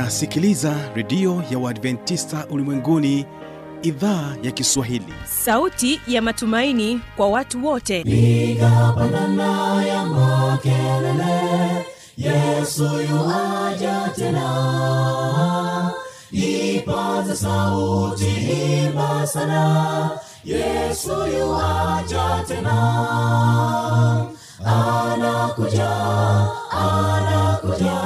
unasikiliza redio ya uadventista ulimwenguni idhaa ya kiswahili. Sauti ya matumaini kwa watu wote. Piga pandana ya makelele yesu yuaja tena. Ipata sauti imba sana yesu yuaja tena. Anakuja anakuja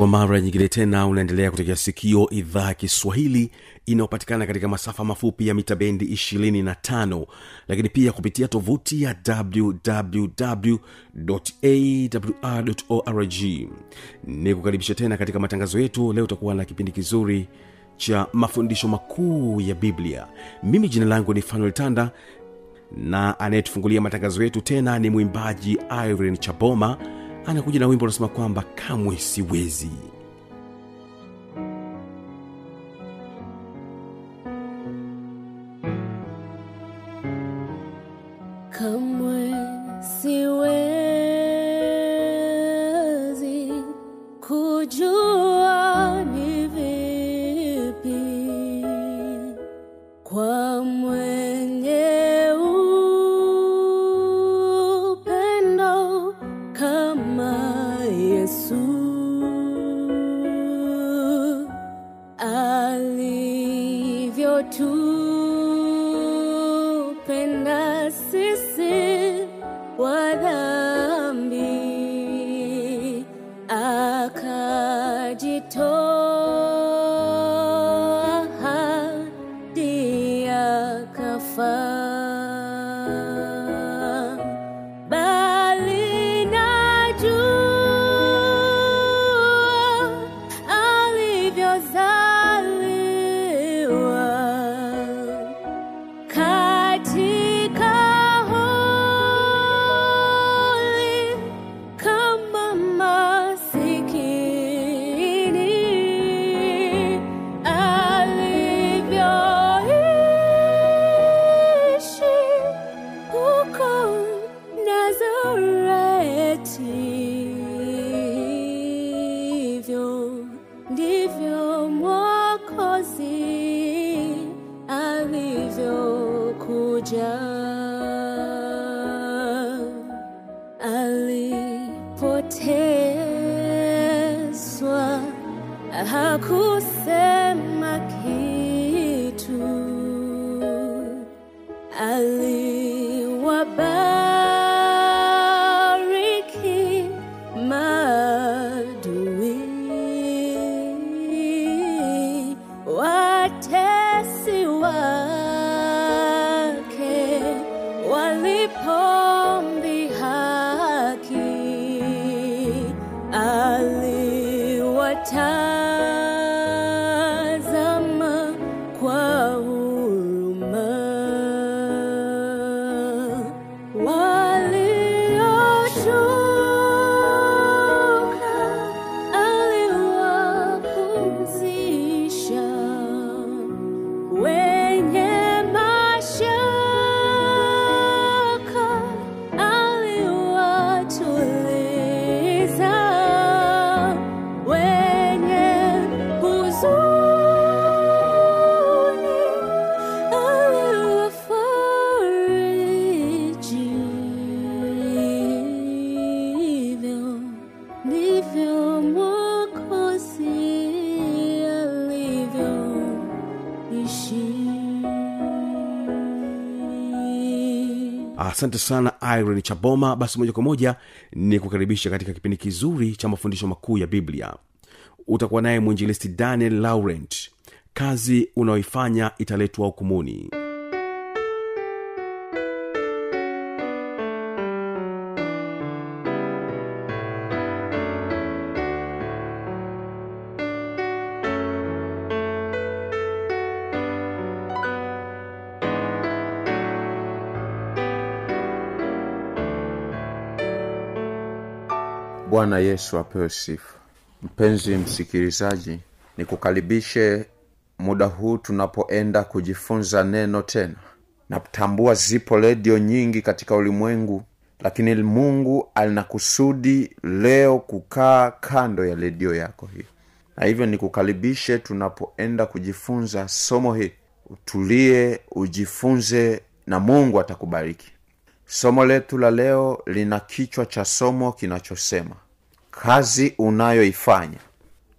kwa mara nyingine tena unaendelea kutegea sikio idhaa ya kiswahili inayopatikana katika masafa mafupi ya mita bendi 25 lakini pia kupitia tovuti ya wwwawr ni kukaribisha tena katika matangazo yetu. Leo utakuwa na kipindi kizuri cha mafundisho makuu ya biblia. Mimi jina langu ni fanuel tanda na anayetufungulia matangazo yetu tena ni mwimbaji irene chaboma anakuja na wimbo unasema kwamba kamwe siwezi. Kamwe siwezi asante sana irene chaboma. Basi moja kwa moja ni kukaribisha katika kipindi kizuri cha mafundisho makuu ya biblia. Utakuwa naye mwinjilisti daniel laurent. Kazi unayoifanya italetwa hukumuni bwana yesu apewe sifa. Mpenzi msikilizaji nikukaribishe muda huu tunapoenda kujifunza neno tena. Natambua zipo redio nyingi katika ulimwengu lakini mungu alinakusudi leo kukaa kando ya redio yako hiyo, na hivyo nikukaribishe tunapoenda kujifunza somo hii utulie ujifunze na mungu atakubariki. Somo letu la leo lina kichwa cha somo kinachosema kazi unayoifanya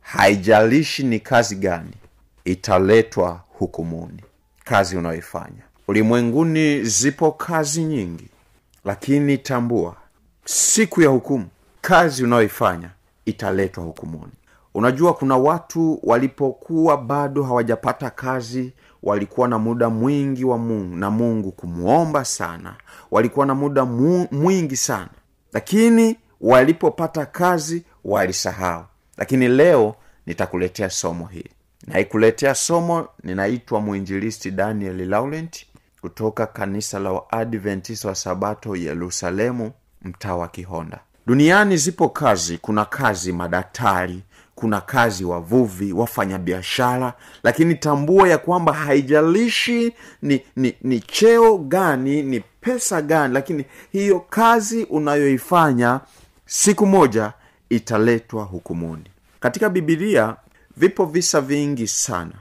haijalishi ni kazi gani italetwa hukumuni kazi unayoifanya. Ulimwenguni zipo kazi nyingi lakini tambua siku ya hukumu kazi unayoifanya italetwa hukumuni. Unajua kuna watu walipokuwa bado hawajapata kazi walikuwa na muda mwingi wa mungu na mungu kumwomba sana. Walikuwa na muda mu, mwingi sana. Lakini walipopata kazi walisahau. Lakini leo nitakuletea somo hili. Naikuletea somo ninaitwa mwinjilisti daniel laurent kutoka kanisa la waadventist wa sabato yerusalemu mtaa wa kihonda. Duniani zipo kazi. Kuna kazi madaktari kuna kazi wavuvi wafanyabiashara lakini tambua ya kwamba haijalishi ni, ni, ni cheo gani ni pesa gani lakini hiyo kazi unayoifanya siku moja italetwa hukumuni. Katika bibilia vipo visa vingi sana.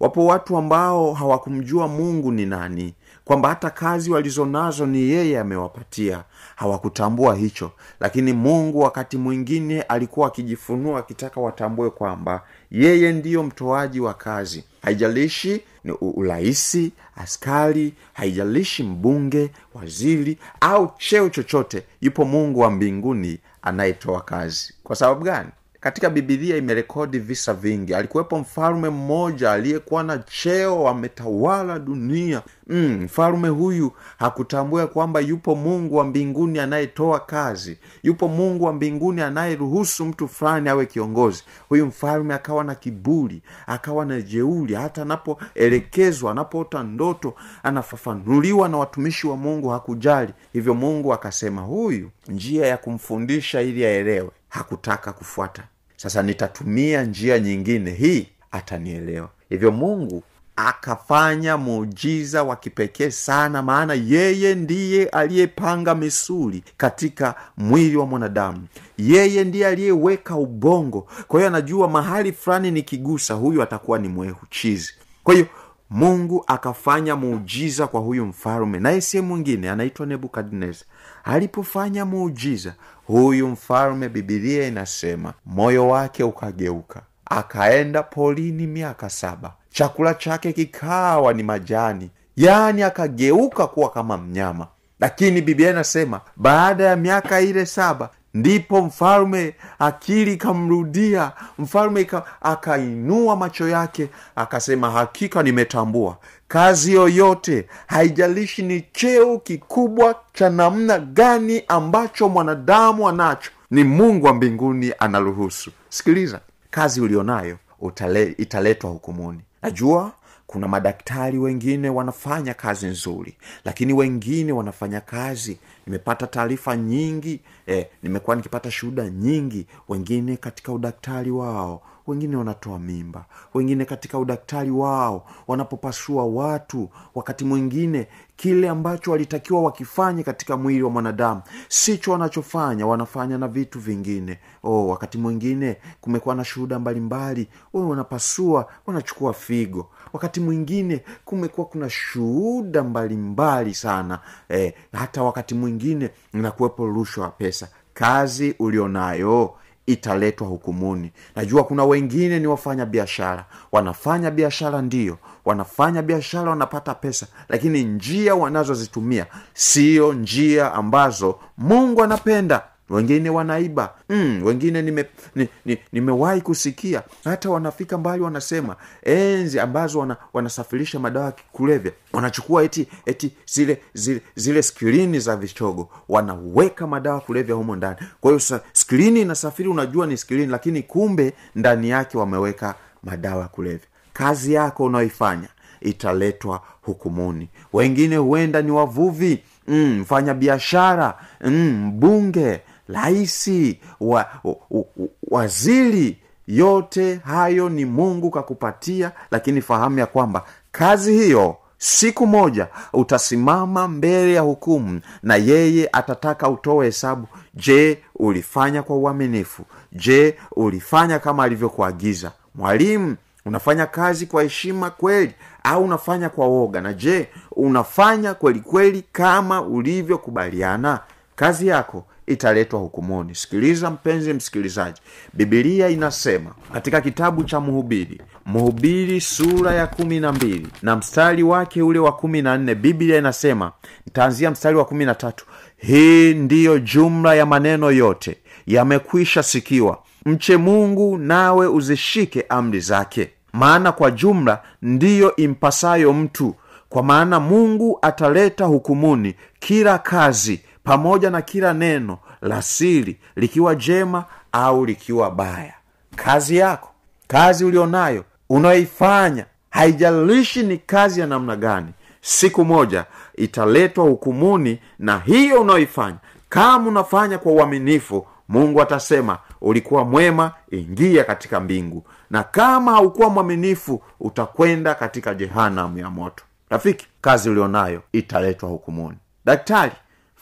Wapo watu ambao hawakumjua mungu ni nani kwamba hata kazi walizonazo ni yeye amewapatia. Hawakutambua hicho. Lakini mungu wakati mwingine alikuwa akijifunua akitaka watambue kwamba yeye ndiyo mtoaji wa kazi. Haijalishi urahisi askari haijalishi mbunge waziri au cheo chochote yupo mungu wa mbinguni anayetoa kazi. Kwa sababu gani katika bibilia imerekodi visa vingi. Alikuwepo mfalme mmoja aliyekuwa na cheo ametawala dunia. Mm, mfalme huyu hakutambua kwamba yupo mungu wa mbinguni anayetoa kazi. Yupo mungu wa mbinguni anayeruhusu mtu fulani awe kiongozi. Huyu mfalme akawa na kiburi akawa na jeuli hata anapoelekezwa anapoota ndoto anafafanuliwa na watumishi wa mungu hakujali. Hivyo mungu akasema huyu njia ya kumfundisha ili aelewe hakutaka kufuata sasa nitatumia njia nyingine hii atanielewa. Hivyo mungu akafanya muujiza wa kipekee sana maana yeye ndiye aliyepanga misuli katika mwili wa mwanadamu. Yeye ndiye aliyeweka ubongo. Kwa hiyo anajua mahali fulani nikigusa huyu atakuwa ni mwehuchizi. Kwa hiyo mungu akafanya muujiza kwa huyu mfalume naye sie mwingine anaitwa nebukadnezar. Alipofanya muujiza huyu mfalume bibilia inasema moyo wake ukageuka akaenda polini miaka saba. Chakula chake kikawa ni majani yaani akageuka kuwa kama mnyama. Lakini biblia inasema baada ya miaka ile saba ndipo mfalme akili ikamrudia mfalme akainua macho yake akasema hakika nimetambua. Kazi yoyote haijalishi ni cheo kikubwa cha namna gani ambacho mwanadamu anacho ni mungu wa mbinguni anaruhusu. Sikiliza kazi ulionayo utale, italetwa hukumuni. Najua kuna madaktari wengine wanafanya kazi nzuri lakini wengine wanafanya kazi. Nimepata taarifa nyingi eh, nimekuwa nikipata shuhuda nyingi. Wengine katika udaktari wao wengine wanatoa mimba. Wengine katika udaktari wao wanapopasua watu. Wakati mwingine kile ambacho walitakiwa wakifanye katika mwili wa mwanadamu sicho wanachofanya wanafanya na vitu vingine. Oh, wakati mwingine kumekuwa na shuhuda mbalimbali. Wewe wanapasua wanachukua figo wakati mwingine kumekuwa kuna shuhuda mbalimbali sana e, hata wakati mwingine inakuwepo rushwa ya pesa. Kazi ulionayo italetwa hukumuni. Najua kuna wengine ni wafanya biashara. Wanafanya biashara ndiyo wanafanya biashara wanapata pesa lakini njia wanazozitumia siyo njia ambazo mungu anapenda wengine wanaiba. Mm, wengine nimewahi ni, ni, nimewahi kusikia. Hata wanafika mbali wanasema enzi ambazo wana, wanasafirisha madawa ya kulevya wanachukua eti eti zile zile zile skrini za vichogo wanaweka madawa kulevya humo ndani. Kwa hiyo skrini inasafiri unajua ni skrini lakini kumbe ndani yake wameweka madawa ya kulevya. Kazi yako unaoifanya italetwa hukumuni wengine huenda ni wavuvi mm, biashara mm, mbunge raisi wa, wa, wa, waziri yote hayo ni mungu kakupatia lakini fahamu ya kwamba kazi hiyo siku moja utasimama mbele ya hukumu na yeye atataka utoe hesabu. Je ulifanya kwa uaminifu? Je ulifanya kama alivyokuagiza? Mwalimu unafanya kazi kwa heshima kweli au unafanya kwa woga? Na je unafanya kweli kweli kama ulivyokubaliana? Kazi yako italetwa hukumuni sikiliza mpenzi msikilizaji. Bibilia inasema katika kitabu cha mhubiri mhubiri sura ya kumi na mbili na mstari wake ule wa kumi na nne biblia inasema ntaanzia mstari wa kumi na tatu. Hii ndiyo jumla ya maneno yote. Yamekwisha sikiwa. Mche mungu nawe uzishike amri zake. Maana kwa jumla ndiyo impasayo mtu. Kwa maana mungu ataleta hukumuni kila kazi pamoja na kila neno la siri likiwa jema au likiwa baya. Kazi yako kazi ulionayo unayoifanya haijalishi ni kazi ya namna gani siku moja italetwa hukumuni na hiyo unayoifanya. Kama unafanya kwa uaminifu mungu atasema ulikuwa mwema ingia katika mbingu. Na kama haukuwa mwaminifu utakwenda katika jehanamu ya moto. Rafiki kazi ulionayo italetwa hukumuni. Daktari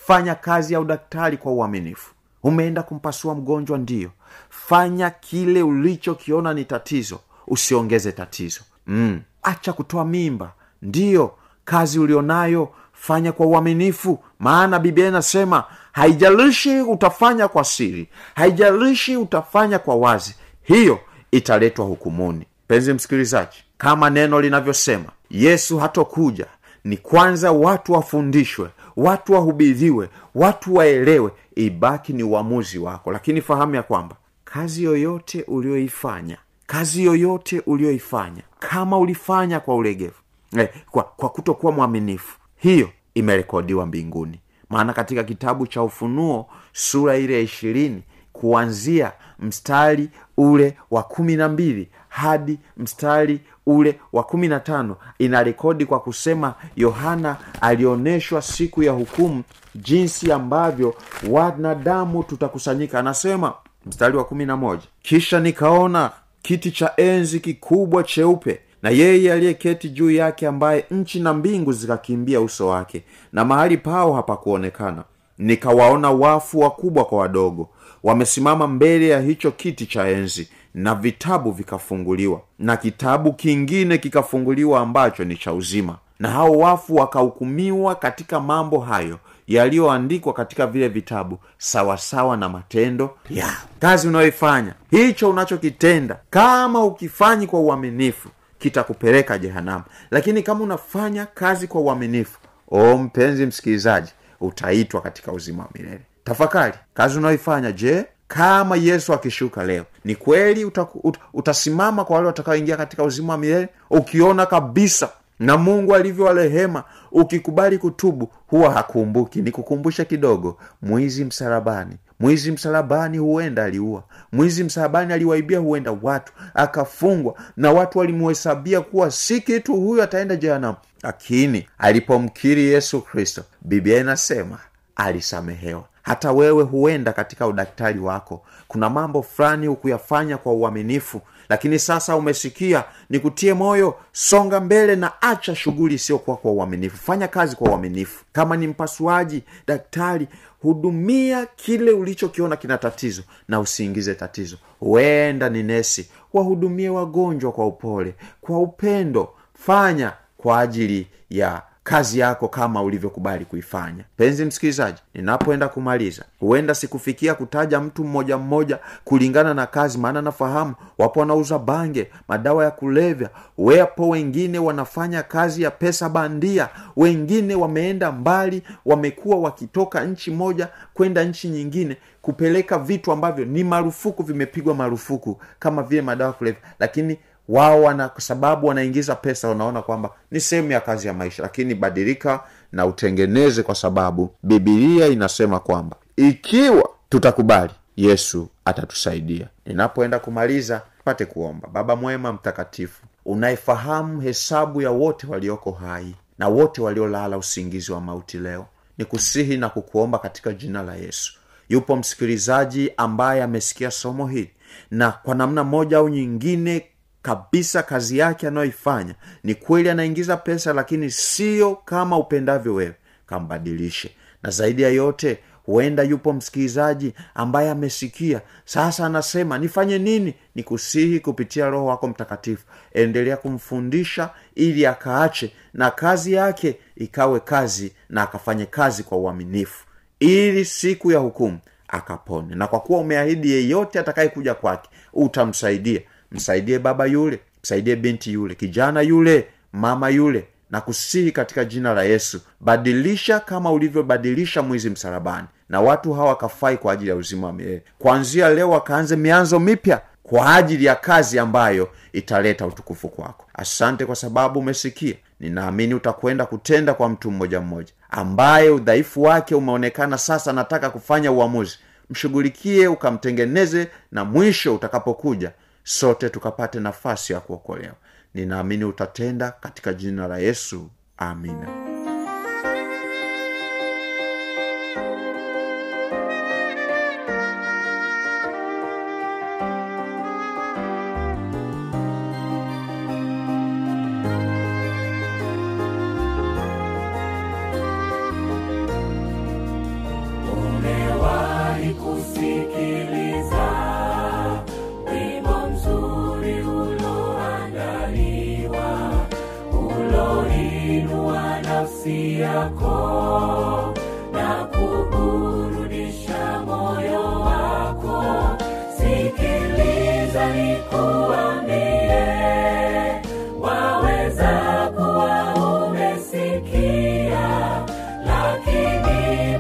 fanya kazi ya udaktari kwa uaminifu. Umeenda kumpasua mgonjwa ndiyo fanya kile ulichokiona ni tatizo usiongeze tatizo. Mm. acha kutoa mimba. Ndiyo kazi ulionayo fanya kwa uaminifu. Maana biblia inasema haijalishi utafanya kwa siri haijalishi utafanya kwa wazi hiyo italetwa hukumuni. Penzi msikilizaji kama neno linavyosema yesu hatokuja ni kwanza watu wafundishwe watu wahubiriwe watu waelewe ibaki ni uamuzi wako. Lakini fahamu ya kwamba kazi yoyote ulioifanya kazi yoyote ulioifanya kama ulifanya kwa ulegevu eh, kwa, kwa kutokuwa mwaminifu hiyo imerekodiwa mbinguni. Maana katika kitabu cha ufunuo sura ile ya ishirini kuanzia mstari ule wa kumi na mbili hadi mstari ule wa kumi na tano. Ina rekodi kwa kusema yohana alionyeshwa siku ya hukumu jinsi ambavyo wanadamu tutakusanyika. Anasema mstari wa kumi na moja kisha nikaona kiti cha enzi kikubwa cheupe na yeye aliyeketi juu yake ambaye nchi na mbingu zikakimbia uso wake na mahali pao hapakuonekana. Nikawaona wafu wakubwa kwa wadogo wamesimama mbele ya hicho kiti cha enzi na vitabu vikafunguliwa na kitabu kingine kikafunguliwa ambacho ni cha uzima. Na hao wafu wakahukumiwa katika mambo hayo yaliyoandikwa katika vile vitabu sawasawa na matendo yao kazi unayoifanya. Hicho unachokitenda kama ukifanyi kwa uaminifu kitakupeleka jehanamu. Lakini kama unafanya kazi kwa uaminifu o mpenzi msikilizaji utaitwa katika uzima wa milele. Tafakari kazi unayoifanya je kama yesu akishuka leo ni kweli utaku, ut, utasimama kwa wale watakaoingia katika uzima wa milele? Ukiona kabisa na mungu alivyowarehema ukikubali kutubu huwa hakumbuki. Nikukumbushe kidogo mwizi msalabani. Mwizi msalabani huenda aliua. Mwizi msalabani aliwaibia huenda watu akafungwa na watu walimuhesabia kuwa si kitu huyu ataenda jehanamu. Lakini alipomkiri yesu kristo biblia inasema alisamehewa hata wewe huenda katika udaktari wako. Kuna mambo fulani hukuyafanya kwa uaminifu lakini sasa umesikia nikutie moyo songa mbele na acha shughuli isiyokuwa kwa uaminifu. Fanya kazi kwa uaminifu. Kama ni mpasuaji daktari hudumia kile ulichokiona kina tatizo na usiingize tatizo. Huenda ni nesi wahudumie wagonjwa kwa upole kwa upendo. Fanya kwa ajili ya kazi yako kama ulivyokubali kuifanya. Penzi msikilizaji ninapoenda kumaliza huenda sikufikia kutaja mtu mmoja mmoja kulingana na kazi maana nafahamu wapo wanauza bange madawa ya kulevya wapo wengine wanafanya kazi ya pesa bandia wengine wameenda mbali wamekuwa wakitoka nchi moja kwenda nchi nyingine kupeleka vitu ambavyo ni marufuku vimepigwa marufuku kama vile madawa ya kulevya. Lakini wao wana kwa sababu wanaingiza pesa wanaona kwamba ni sehemu ya kazi ya maisha lakini badilika na utengeneze kwa sababu bibilia inasema kwamba ikiwa tutakubali yesu atatusaidia. Ninapoenda kumaliza pate kuomba. Baba mwema mtakatifu unayefahamu hesabu ya wote walioko hai na wote waliolala usingizi wa mauti leo. Ni kusihi na kukuomba katika jina la yesu. Yupo msikilizaji ambaye amesikia somo hili na kwa namna moja au nyingine kabisa kazi yake anayoifanya. Ni kweli anaingiza pesa lakini sio kama upendavyo wewe. Kambadilishe. Na zaidi ya yote huenda yupo msikilizaji ambaye amesikia. Sasa anasema nifanye nini? Nikusihi kupitia roho wako mtakatifu. Endelea kumfundisha ili akaache na kazi yake ikawe kazi na akafanye kazi kwa uaminifu. Ili siku ya hukumu akapone. Na kwa kuwa umeahidi yeyote atakayekuja kwake utamsaidia msaidie baba yule msaidie binti yule kijana yule mama yule na kusihi katika jina la yesu badilisha kama ulivyobadilisha mwizi msalabani na watu hawa wakafai kwa ajili ya uzima wa milele. Kuanzia leo wakaanze mianzo mipya kwa ajili ya kazi ambayo italeta utukufu kwako. Asante kwa sababu umesikia. Ninaamini utakwenda kutenda kwa mtu mmoja mmoja ambaye udhaifu wake umeonekana sasa. Anataka kufanya uamuzi. Mshughulikie ukamtengeneze na mwisho utakapokuja sote tukapate nafasi ya kuokolewa. Ninaamini utatenda katika jina la yesu. Amina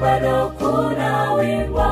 bado kuna wimbo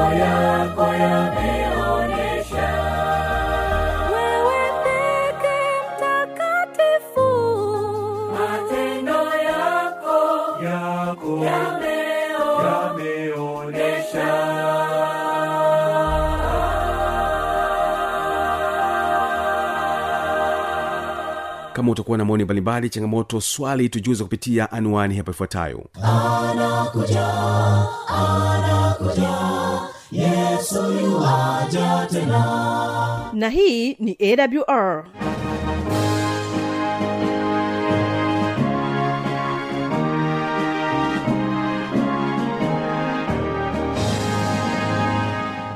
matendo kama utakuwa na maoni mbalimbali changamoto swali tujuze kupitia anwani hapa ifuatayo. Na hii ni awr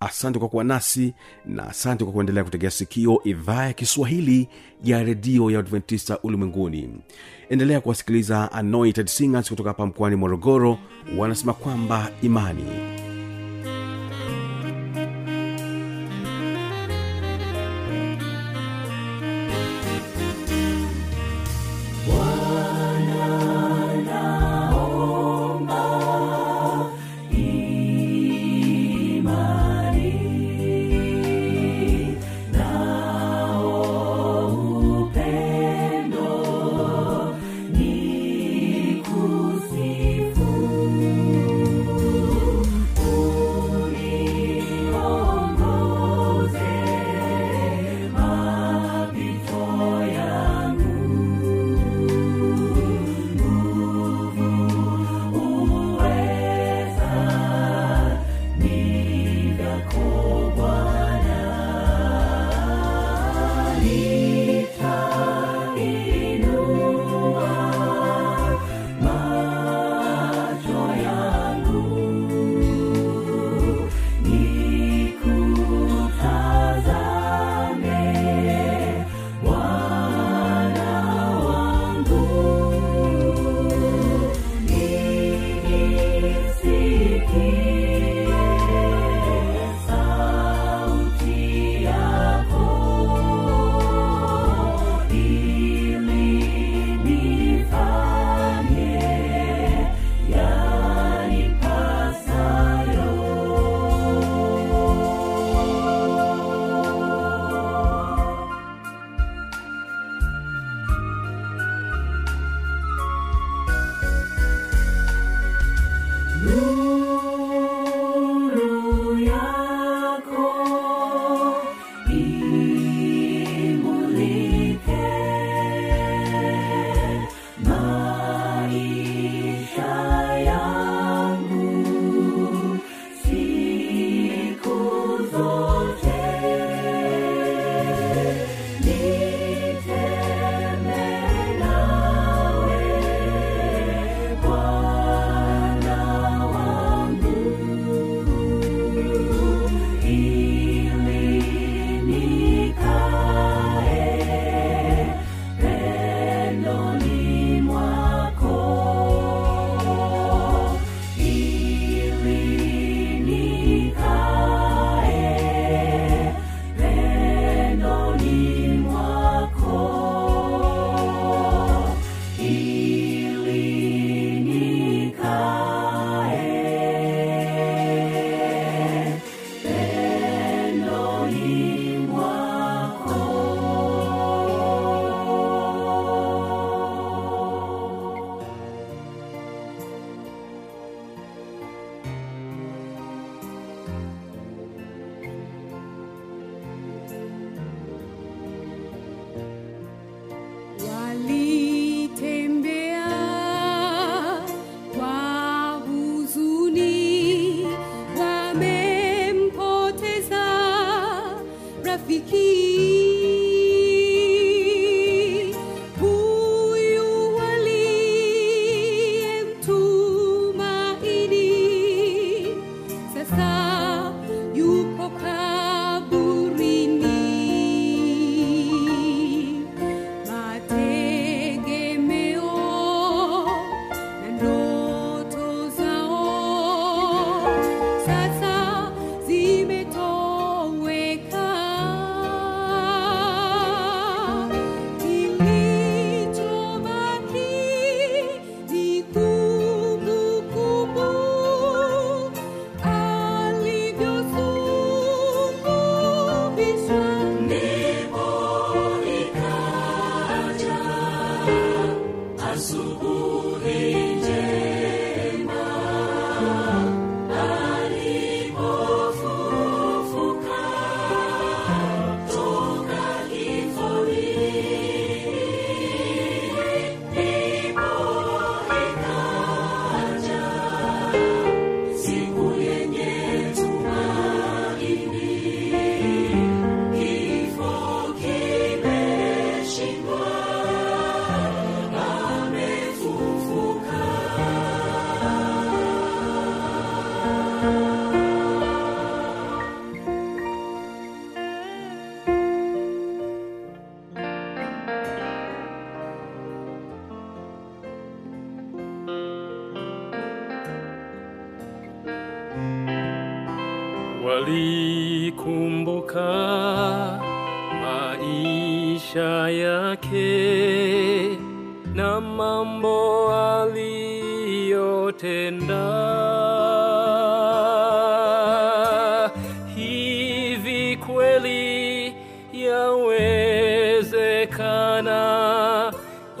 asante kwa kuwa nasi na asante kwa kuendelea kutegea sikio idhaa ya kiswahili ya redio ya adventista ulimwenguni. Endelea kuwasikiliza anointed singers kutoka hapa mkoani morogoro wanasema kwamba imani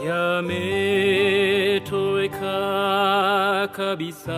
やめといかかびさ